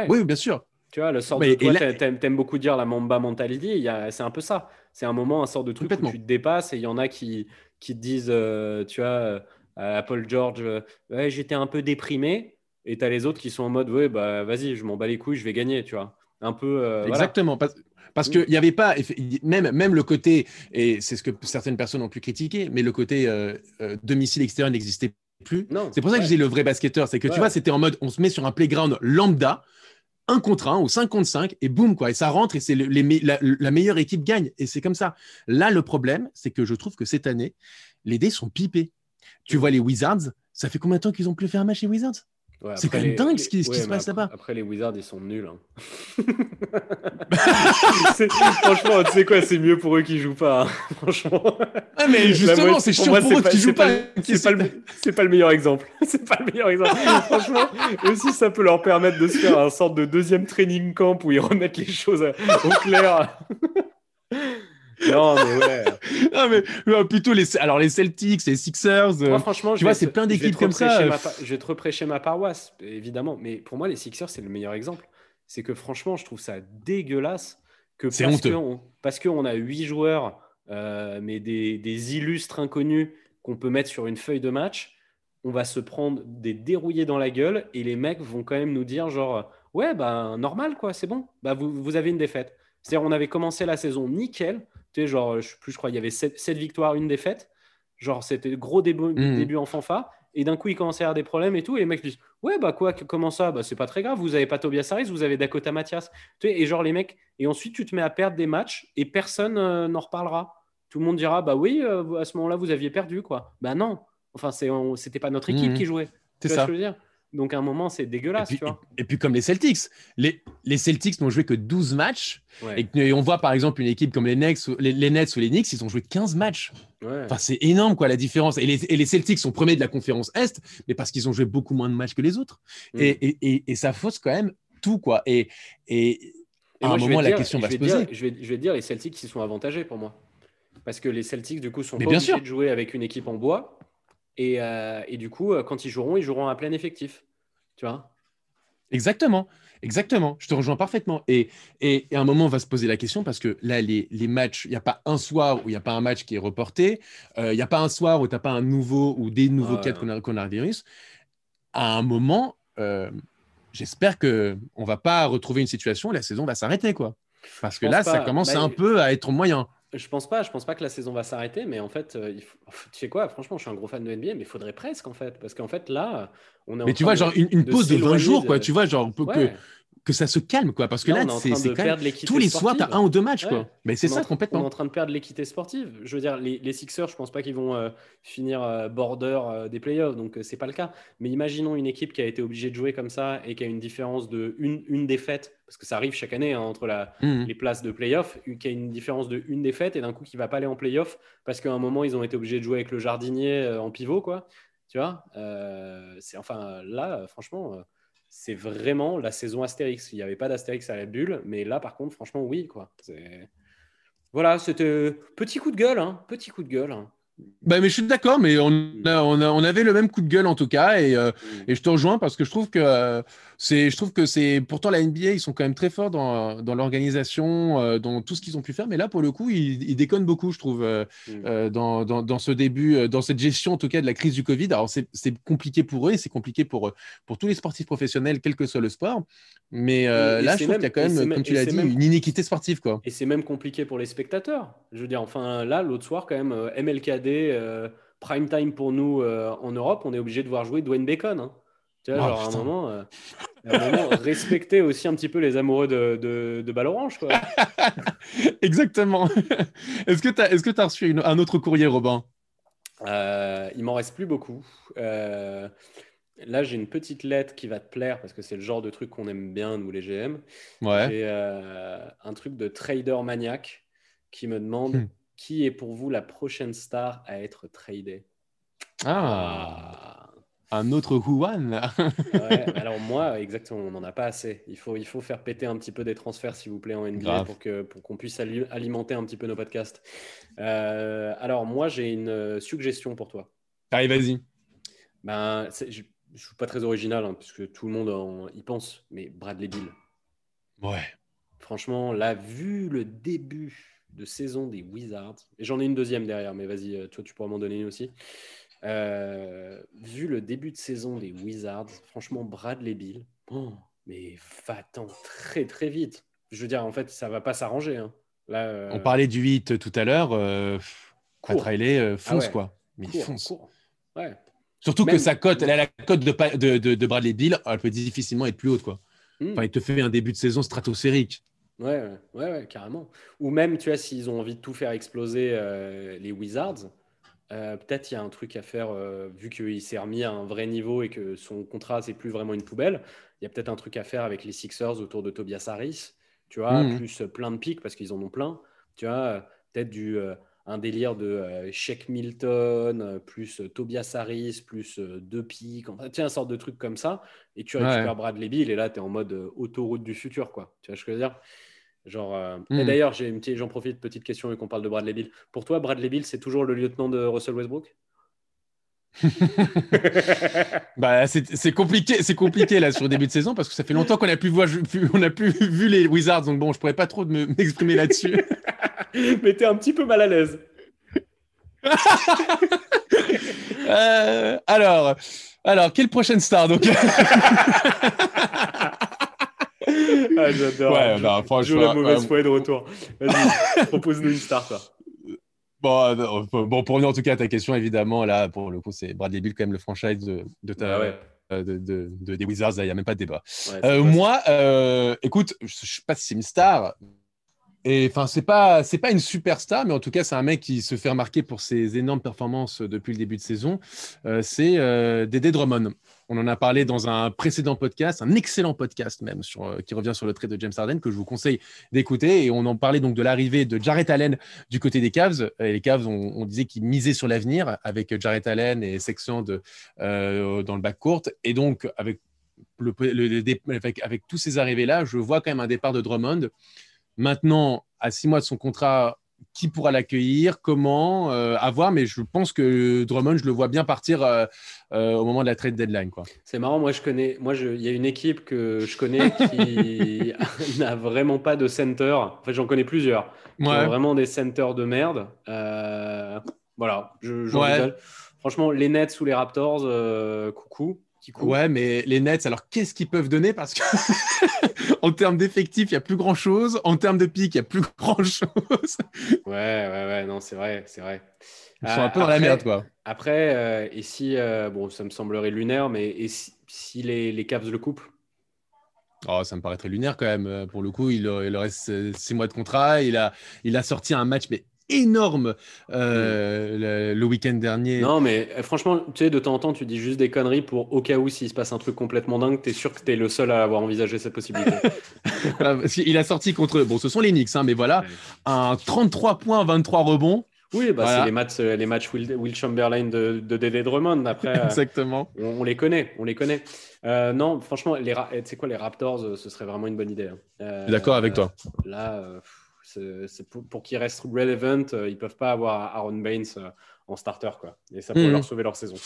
B: Oui, bien sûr.
A: Tu vois, le sort de toi, t'aimes beaucoup dire la Mamba mentality, c'est un peu ça. C'est un moment, un sort de truc où tu te dépasses et il y en a qui, qui te disent, euh, tu vois, euh, à Paul George, euh, ouais, j'étais un peu déprimé. Et tu as les autres qui sont en mode, ouais, bah vas-y, je m'en bats les couilles, je vais gagner, tu vois. Un peu.
B: Exactement. Parce qu'il n'y avait pas, même, même le côté, et c'est ce que certaines personnes ont pu critiquer, mais le côté euh, euh, domicile extérieur n'existait plus. C'est pour ça que je disais le vrai basketteur, c'est que tu vois, c'était en mode, on se met sur un playground lambda, un contre un ou 5 contre 5, et boum, quoi. Et ça rentre, et c'est la, la, meilleure équipe gagne. Et c'est comme ça. Là, le problème, c'est que je trouve que cette année, les dés sont pipés. Tu vois les Wizards, ça fait combien de temps qu'ils ont plus fait un match les Wizards? C'est quand même dingue ce qui, se passe là-bas.
A: Après, les Wizards, ils sont nuls. Hein. [LAUGHS] franchement, tu sais quoi, c'est mieux pour eux qui jouent pas. Hein. [LAUGHS] Franchement.
B: Ah, mais justement, c'est chiant pour, eux qui jouent pas.
A: C'est pas, le... pas le meilleur exemple. [LAUGHS] C'est pas le meilleur exemple. Franchement, aussi, ça peut leur permettre de se faire un sorte de deuxième training camp où ils remettent les choses au clair. Non, mais ouais. [LAUGHS]
B: non, mais plutôt les, alors les Celtics, les Sixers.
A: Euh, franchement, tu vois, c'est plein d'équipes comme ça. je vais te reprêcher ma paroisse, évidemment. Mais pour moi, les Sixers, c'est le meilleur exemple. C'est que franchement, je trouve ça dégueulasse que parce qu'on parce qu'on a huit joueurs, euh, mais des, des, illustres inconnus qu'on peut mettre sur une feuille de match, on va se prendre des dérouillés dans la gueule et les mecs vont quand même nous dire genre ouais bah normal quoi, c'est bon, bah vous, vous avez une défaite. C'est-à-dire on avait commencé la saison nickel, tu sais, genre, je plus, je crois, il y avait 7, victoires, une défaite. Genre, c'était gros début, mmh. début en fanfare. Et d'un coup, il commençait à avoir des problèmes et tout. Et les mecs disent Ouais, bah quoi, comment ça? Bah, c'est pas très grave. Vous avez pas Tobias Harris, vous avez Dakota Mathias. Tu sais, et genre, les mecs. Et ensuite, tu te mets à perdre des matchs et personne euh, n'en reparlera. Tout le monde dira Bah oui, euh, à ce moment-là, vous aviez perdu, quoi. Bah non. Enfin, c'était pas notre équipe mmh. qui jouait.
B: C'est ça.
A: je veux dire? Donc à un moment, c'est dégueulasse.
B: Et puis,
A: tu vois.
B: Et, puis comme les Celtics, les, les Celtics n'ont joué que 12 matchs. Et, on voit par exemple une équipe comme les Nets, les, les, Nets ou les Knicks, ils ont joué 15 matchs. Enfin, c'est énorme quoi la différence. Et les, et les, Celtics sont premiers de la conférence Est, mais parce qu'ils ont joué beaucoup moins de matchs que les autres. Mm. Et, ça fausse quand même tout. quoi. Et, et, à un moment, la question va se poser.
A: je, vais, je vais dire, les Celtics, ils sont avantagés pour moi. Parce que les Celtics, du coup, sont pas obligés de jouer avec une équipe en bois. Et, euh, et, du coup, euh, quand ils joueront, ils joueront à plein effectif. Tu vois?
B: Exactement. Exactement, je te rejoins parfaitement. Et, et, à un moment, on va se poser la question parce que là, les, les matchs, il n'y a pas un soir où il n'y a pas un match qui est reporté. Euh, il n'y a pas un soir où tu n'as pas un nouveau ou des nouveaux cas de coronavirus. À un moment, j'espère qu'on ne va pas retrouver une situation où la saison va s'arrêter. quoi. Parce que là, ça commence bah, un peu à être moyen.
A: Je pense pas, je pense pas que la saison va s'arrêter, mais en fait, euh, il tu sais quoi, franchement, je suis un gros fan de NBA, mais il faudrait presque en fait, parce qu'en fait là, on est.
B: Mais tu vois, genre une, pause de 20 jours, quoi, tu vois, genre que, que ça se calme, quoi. Parce que là, c'est quand même... tous les soirs, tu as un ou deux matchs, quoi. Mais c'est ça, complètement.
A: On est en train de perdre l'équité sportive. Je veux dire, les, les Sixers, je pense pas qu'ils vont euh, finir euh, border euh, des playoffs, donc c'est pas le cas. Mais imaginons une équipe qui a été obligée de jouer comme ça et qui a une différence de une, une défaite, parce que ça arrive chaque année hein, entre la, mmh. les places de playoffs, qui a une différence de une défaite et d'un coup qui va pas aller en playoff parce qu'à un moment ils ont été obligés de jouer avec le jardinier en pivot, quoi. Tu vois, c'est enfin là, franchement c'est vraiment la saison Astérix. Il n'y avait pas d'Astérix à la bulle, mais là, par contre, franchement, oui. quoi. Voilà, c'était petit coup de gueule, hein, petit coup de gueule. Hein.
B: Bah, mais je suis d'accord, mais on, mm. on, on, avait le même coup de gueule en tout cas, et, euh, mm. et je te rejoins parce que je trouve que euh, c'est, je trouve que c'est pourtant la NBA, ils sont quand même très forts dans, dans l'organisation, euh, dans tout ce qu'ils ont pu faire, mais là pour le coup, ils, ils déconnent beaucoup, je trouve, mm. dans, dans, dans, ce début, dans cette gestion en tout cas de la crise du Covid. Alors c'est, compliqué pour eux, c'est compliqué pour pour tous les sportifs professionnels, quel que soit le sport, mais là je trouve qu'il y a quand même, comme tu l'as dit, une inéquité sportive quoi.
A: Et c'est même compliqué pour les spectateurs. Je veux dire, enfin là l'autre soir quand même, MLKD euh, prime time pour nous euh, en Europe, on est obligé de voir jouer Dwayne Bacon. Hein. Tu vois, oh, genre à un, moment, euh, un moment, [LAUGHS] respecter aussi un petit peu les amoureux de, de, de balle orange. Quoi. [LAUGHS]
B: Exactement. [LAUGHS] Est-ce que tu as, est as reçu un autre courrier, Robin?
A: Il m'en reste plus beaucoup. là, j'ai une petite lettre qui va te plaire parce que c'est le genre de truc qu'on aime bien, nous les GM.
B: Ouais.
A: J'ai un truc de trader maniaque qui me demande hmm. Qui est pour vous la prochaine star à être tradée?
B: Ah, Un autre
A: ouais, [LAUGHS] Alors moi, exactement, on n'en a pas assez. Il faut, il faut faire péter un petit peu des transferts, s'il vous plaît, en NBA pour qu'on pour qu'on puisse alimenter un petit peu nos podcasts. Euh, alors moi, j'ai une euh, suggestion pour toi.
B: Allez, vas-y.
A: Ben, je ne suis pas très original, hein, puisque tout le monde y pense, mais Bradley Bill.
B: Ouais.
A: Franchement, là, vu le début de saison des Wizards, et j'en ai une deuxième derrière, mais vas-y, euh, toi tu pourras m'en donner une aussi. Euh, vu le début de saison des Wizards, franchement, Bradley Bill, oh, mais va-t'en très très vite. Je veux dire, en fait, ça va pas s'arranger. Hein. Là,
B: euh, On parlait du 8 tout à l'heure. Euh, Pat Riley fonce ah quoi. Mais il fonce.
A: Ouais.
B: Surtout que sa cote, la cote de, de, de, Bradley Bill, elle peut difficilement être plus haute. Quoi. Hmm. Enfin, il te fait un début de saison stratosphérique.
A: Ouais, ouais, ouais, carrément. Ou même, tu vois, s'ils ont envie de tout faire exploser euh, les Wizards, euh, peut-être il y a un truc à faire, euh, vu qu'il s'est remis à un vrai niveau et que son contrat, c'est plus vraiment une poubelle. Il y a peut-être un truc à faire avec les Sixers autour de Tobias Harris, tu vois, mmh. plus plein de pics parce qu'ils en ont plein. Tu vois, peut-être du un délire de Shake Milton, plus Tobias Harris, plus deux pics, enfin, tu une sorte de truc comme ça. Et tu récupères Bradley Bill et là, tu es en mode autoroute du futur, quoi. Tu vois ce que je veux dire? Genre, euh, Et hmm. d'ailleurs, j'en profite, petite question, et qu'on parle de Bradley Bill. Pour toi, Bradley Bill, c'est toujours le lieutenant de Russell Westbrook? [LAUGHS]
B: Bah, c'est compliqué, c'est compliqué là sur le début de saison parce que ça fait longtemps qu'on a pu voir, on a pu vu les Wizards, donc bon, je pourrais pas trop m'exprimer là-dessus. [LAUGHS]
A: Mais t'es un petit peu mal à l'aise. [LAUGHS]
B: Euh, alors, alors, quelle prochaine star donc?
A: Ah, j'adore. Ouais, bah, franchement. la mauvaise foi de retour. Vas-y, [LAUGHS] propose-nous une star, quoi.
B: Bon, euh, bon, pour revenir en tout cas à ta question, évidemment, là, pour le coup, c'est Bradley Bill, quand même, le franchise de, de ta, ah euh, de, de, des Wizards, il n'y a même pas de débat. euh, moi, euh, écoute, je ne sais pas si c'est une star, Et enfin, c'est pas c'est pas une superstar, mais en tout cas, c'est un mec qui se fait remarquer pour ses énormes performances depuis le début de saison. Euh, c'est euh, Dédé Drummond. On en a parlé dans un précédent podcast, un excellent podcast même, sur, euh, qui revient sur le trait de James Harden, que je vous conseille d'écouter. Et on en parlait donc de l'arrivée de Jarrett Allen du côté des Cavs. Et les Cavs, on, disait qu'ils misaient sur l'avenir avec Jarrett Allen et Section de, dans le backcourt. Et donc, avec, avec, avec tous ces arrivées-là, je vois quand même un départ de Drummond. Maintenant, à six mois de son contrat, qui pourra l'accueillir, comment, euh, à voir, mais je pense que Drummond, je le vois bien partir euh, euh, au moment de la trade deadline.
A: C'est marrant, moi je connais, moi il y a une équipe que je connais [LAUGHS] qui [LAUGHS] n'a vraiment pas de center. En fait, j'en connais plusieurs. Qui ont vraiment des centers de merde. voilà, je, Franchement, les Nets ou les Raptors, coucou.
B: Ouais, mais les Nets, alors qu'est-ce qu'ils peuvent donner? Parce que [LAUGHS] en termes d'effectifs, il n'y a plus grand-chose. En termes de pic, il n'y a plus [LAUGHS] grand-chose.
A: ouais, ouais, ouais, non, c'est vrai, c'est vrai.
B: Ils sont un peu dans la merde, quoi.
A: Après, euh, et si, euh, bon, ça me semblerait lunaire, mais et si, les, les Cavs le coupent?
B: Oh, ça me paraîtrait lunaire quand même. Pour le coup, il, il reste six mois de contrat. Il a, il a sorti un match mais énorme euh, le, week-end dernier.
A: Non, mais euh, franchement, tu sais, de temps en temps, tu dis juste des conneries pour au cas où s'il se passe un truc complètement dingue, tu es sûr que tu es le seul à avoir envisagé cette possibilité. [LAUGHS]
B: il a sorti contre. Bon, ce sont les Knicks, hein, mais voilà, un 33 points, 23 rebonds.
A: Oui, bah, c'est les matchs, les matchs Will, Chamberlain de, de Dédé Drummond. Après,
B: euh, Exactement.
A: On, les connaît, on les connaît. non, franchement, les, tu sais quoi, les Raptors, ce serait vraiment une bonne idée.
B: Hein. D'accord avec toi.
A: Là, c'est pour, pour qu'ils restent relevant, euh, ils peuvent pas avoir Aaron Baines euh, en starter, quoi. Et ça peut mhm. leur sauver leur saison.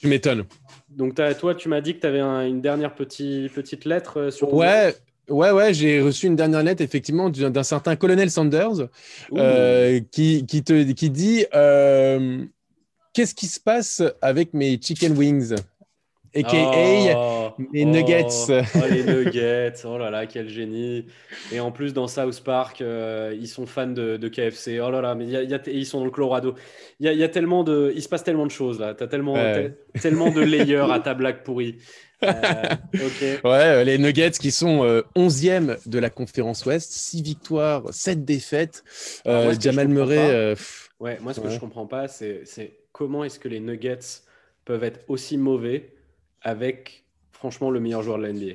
B: Tu m'étonnes.
A: Donc, toi, tu m'as dit que tu avais une dernière petite, petite lettre euh, sur.
B: Ouais. Ouais, ouais, j'ai reçu une dernière lettre effectivement d'un certain colonel Sanders qui, qui, te, qui dit Qu'est-ce qui se passe avec mes chicken wings? a.k.a. Oh, les Nuggets.
A: Oh, les Nuggets, oh là là, quel génie. Et en plus, dans South Park, euh, ils sont fans de, KFC. Oh là là, mais ils sont dans le Colorado. Il y a, tellement de, il se passe tellement de choses là. Tu as tellement, tellement de layers à ta blague pourrie.
B: Euh, ouais, les Nuggets qui sont 11e euh, de la conférence Ouest, 6 victoires, 7 défaites. Ah, Jamal Murray.
A: ouais, moi, ce que je comprends pas, c'est comment est-ce que les Nuggets peuvent être aussi mauvais avec franchement le meilleur joueur de la NBA.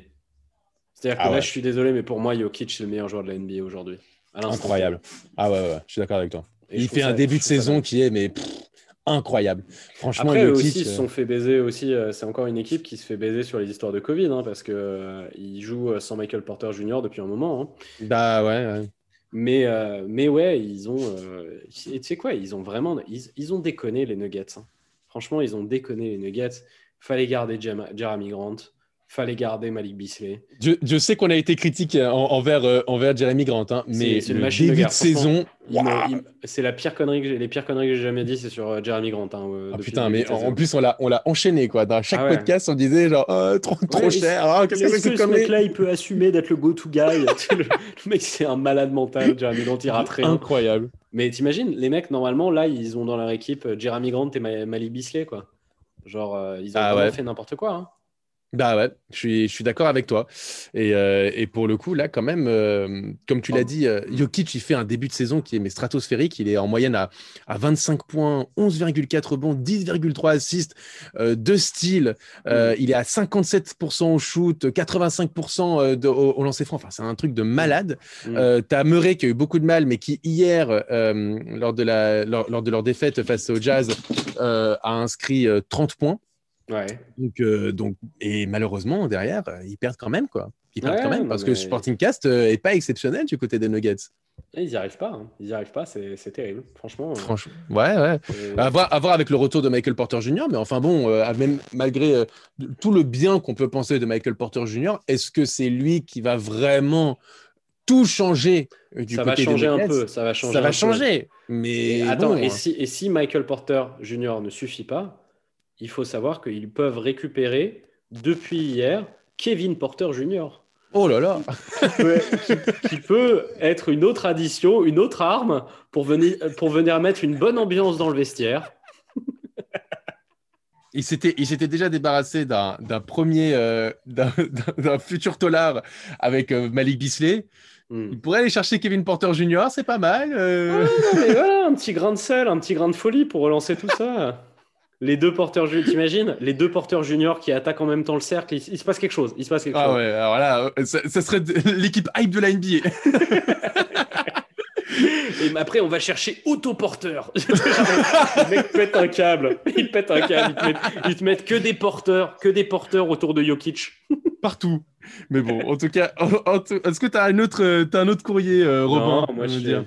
A: C'est-à-dire que ah là, je suis désolé, mais pour moi, Jokic, c'est le meilleur joueur de la NBA aujourd'hui.
B: Incroyable. Ah ouais, ouais, je suis d'accord avec toi. il fait un début de saison qui est mais incroyable. Franchement,
A: Après, aussi, ils se sont fait baiser aussi. Euh, c'est encore une équipe qui se fait baiser sur les histoires de Covid, hein, parce que euh, ils jouent euh, sans Michael Porter Jr. depuis un moment. Hein.
B: Bah ouais.
A: Mais, mais ouais, ils ont. tu sais quoi, ils ont vraiment. Ils, ont déconné les Nuggets. Hein. Franchement, ils ont déconné les Nuggets fallait garder Jeremy Grant, fallait garder Malik Bisley.
B: Je, sais qu'on a été critique envers, euh, envers Jeremy Grant, hein, mais c'est le début de, saison,
A: c'est la pire connerie que les pires conneries que j'ai jamais dit, c'est sur euh, Jeremy Grant. Hein,
B: euh, ah, putain, mais en, plus on l'a on l'a enchaîné quoi. Dans chaque ah podcast, on disait genre oh, trop, trop cher. Oh,
A: qu'est-ce que c'est ce mec-là, il peut assumer d'être le go-to guy. le, mec, c'est un malade mental. Jeremy Grant, il rate rien.
B: Incroyable.
A: Mais t'imagines, les mecs normalement là, ils ont dans leur équipe Jeremy Grant et Malik Bisley quoi. Genre, euh, ils ont ah fait n'importe quoi. Hein.
B: Bah ouais, je suis, je suis d'accord avec toi. Et, euh, et, pour le coup, là, quand même, euh, comme tu l'as dit, Jokic, il fait un début de saison qui est mais stratosphérique. Il est en moyenne à, à 25 points, 11,4 rebonds, 10,3 assists, 2 styles. Mm. Il est à 57% au shoot, 85% de, au, lancer franc. Enfin, c'est un truc de malade. Mm. tu as Murray qui a eu beaucoup de mal, mais qui hier, lors, de la, lors, de leur défaite face au Jazz, a inscrit 30 points. Donc, euh, donc, et malheureusement, derrière, euh, ils perdent quand même, quoi. Ils perdent quand même, parce que Sporting Cast euh, est pas exceptionnel du côté des Nuggets.
A: ils n'y arrivent pas, hein. ils n'y arrivent pas, c'est terrible, franchement.
B: Franchement, ouais, ouais. À voir, avec le retour de Michael Porter Jr., mais enfin bon, même malgré tout le bien qu'on peut penser de Michael Porter Jr., est-ce que c'est lui qui va vraiment tout changer
A: du ça va changer un peu, ça va changer.
B: Ça va changer, mais
A: attends, et, si, et si Michael Porter Jr. ne suffit pas, il faut savoir qu'ils peuvent récupérer depuis hier Kevin Porter Jr.
B: Oh là là
A: qui peut, être une autre addition, une autre arme pour venir, pour venir mettre une bonne ambiance dans le vestiaire.
B: il s'était, déjà débarrassé d'un, premier, euh, d'un, futur tolard avec euh, Malik Bisley. Hmm. Il pourrait aller chercher Kevin Porter Jr., c'est pas mal.
A: Euh. mais voilà, un petit grain de sel, un petit grain de folie pour relancer tout ça. Les deux porteurs, t'imagines? Les deux porteurs juniors qui attaquent en même temps le cercle, il, se passe quelque chose. Il se passe quelque
B: ah
A: chose.
B: ouais, alors là, ça, serait [LAUGHS] l'équipe hype de la NBA. [LAUGHS]
A: Et après, on va chercher autoporteur. [LAUGHS] le mec pète un câble. Il pète un câble. Ils te, mettent, que des porteurs, que des porteurs autour de Jokic.
B: Partout. Mais bon, en tout cas, est-ce que tu as un autre, as un autre courrier, euh, Robin?
A: Moi, je, dire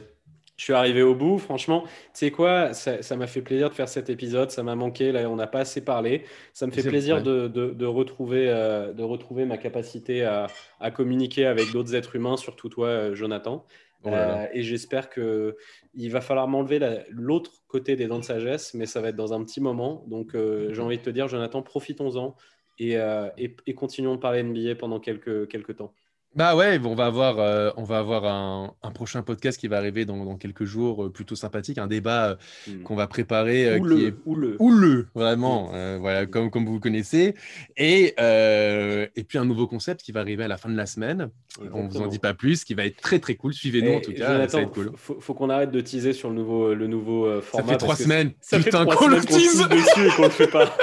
A: je suis arrivé au bout. Franchement, tu sais quoi, ça m'a fait plaisir de faire cet épisode. Ça m'a manqué. Là, on n'a pas assez parlé. Ça me fait plaisir de, de, retrouver, euh, de retrouver ma capacité à, à communiquer avec d'autres êtres humains, surtout toi, euh, Jonathan. Oh euh, et j'espère que il va falloir m'enlever l'autre côté des dents de sagesse, mais ça va être dans un petit moment. Donc, j'ai envie de te dire, Jonathan, profitons-en et, et, et, continuons de parler NBA pendant quelques, quelques temps.
B: Bah ouais, on va avoir, euh, on va avoir un, prochain podcast qui va arriver dans, quelques jours, euh, plutôt sympathique, un débat euh, hmm. qu'on va préparer
A: ou qui
B: est
A: houleux,
B: vraiment, hmm. voilà, comme, comme vous connaissez, et, et puis un nouveau concept qui va arriver à la fin de la semaine. On vous en dit pas plus, qui va être très très cool. Suivez-nous en tout cas, ça va être cool.
A: Faut, faut qu'on arrête de teaser sur le nouveau, le nouveau format.
B: Ça fait trois semaines.
A: Ça Putain, qu'on tease dessus et qu'on le fait pas.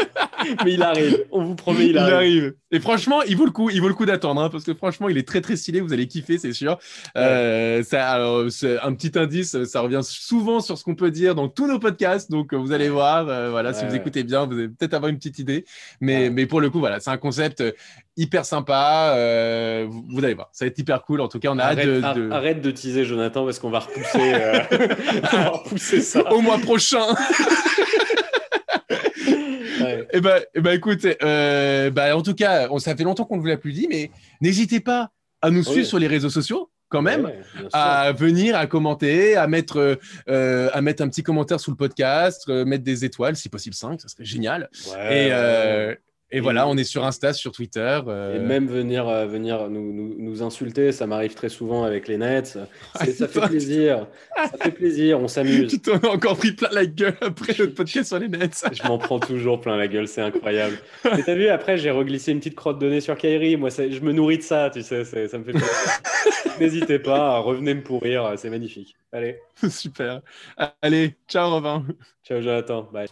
A: [LAUGHS] Mais il arrive. On vous promet, il arrive. il arrive.
B: Et franchement, il vaut le coup, il vaut le coup d'attendre, hein, parce que franchement, il est très très stylé. Vous allez kiffer, c'est sûr. Euh, ça, alors, un petit indice, ça revient souvent sur ce qu'on peut dire dans tous nos podcasts. Donc, vous allez voir. Euh, voilà, si vous écoutez bien, vous allez peut-être avoir une petite idée. Mais, mais pour le coup, voilà, c'est un concept hyper sympa. Euh, vous, allez voir, ça va être hyper cool. En tout cas, on a
A: arrête,
B: hâte de,
A: Arrête de teaser, Jonathan, parce qu'on va repousser, [LAUGHS] on va repousser ça
B: au mois prochain. [LAUGHS] Et eh ben, eh ben, écoute, euh, bah, en tout cas, on, ça fait longtemps qu'on ne vous l'a plus dit, mais n'hésitez pas à nous suivre sur les réseaux sociaux quand même, à venir, à commenter, à mettre, euh, à mettre un petit commentaire sous le podcast, euh, mettre des étoiles, si possible 5, ça serait génial. et, et, voilà, on est sur Insta, sur Twitter.
A: Et même venir, venir nous, nous, nous insulter, ça m'arrive très souvent avec les nets. [LAUGHS] ça fait plaisir. Ça [LAUGHS] fait plaisir, on s'amuse.
B: Tu t'en as encore pris plein la gueule après notre podcast sur les nets. [LAUGHS]
A: je m'en prends toujours plein la gueule, c'est incroyable. Et t'as vu, après, j'ai reglissé une petite crotte de nez sur Kairi. Moi, je me nourris de ça, tu sais, ça me fait plaisir. N'hésitez pas, revenez me pourrir, c'est magnifique. Allez.
B: Super. Allez, ciao Robin.
A: Ciao Jonathan, bye.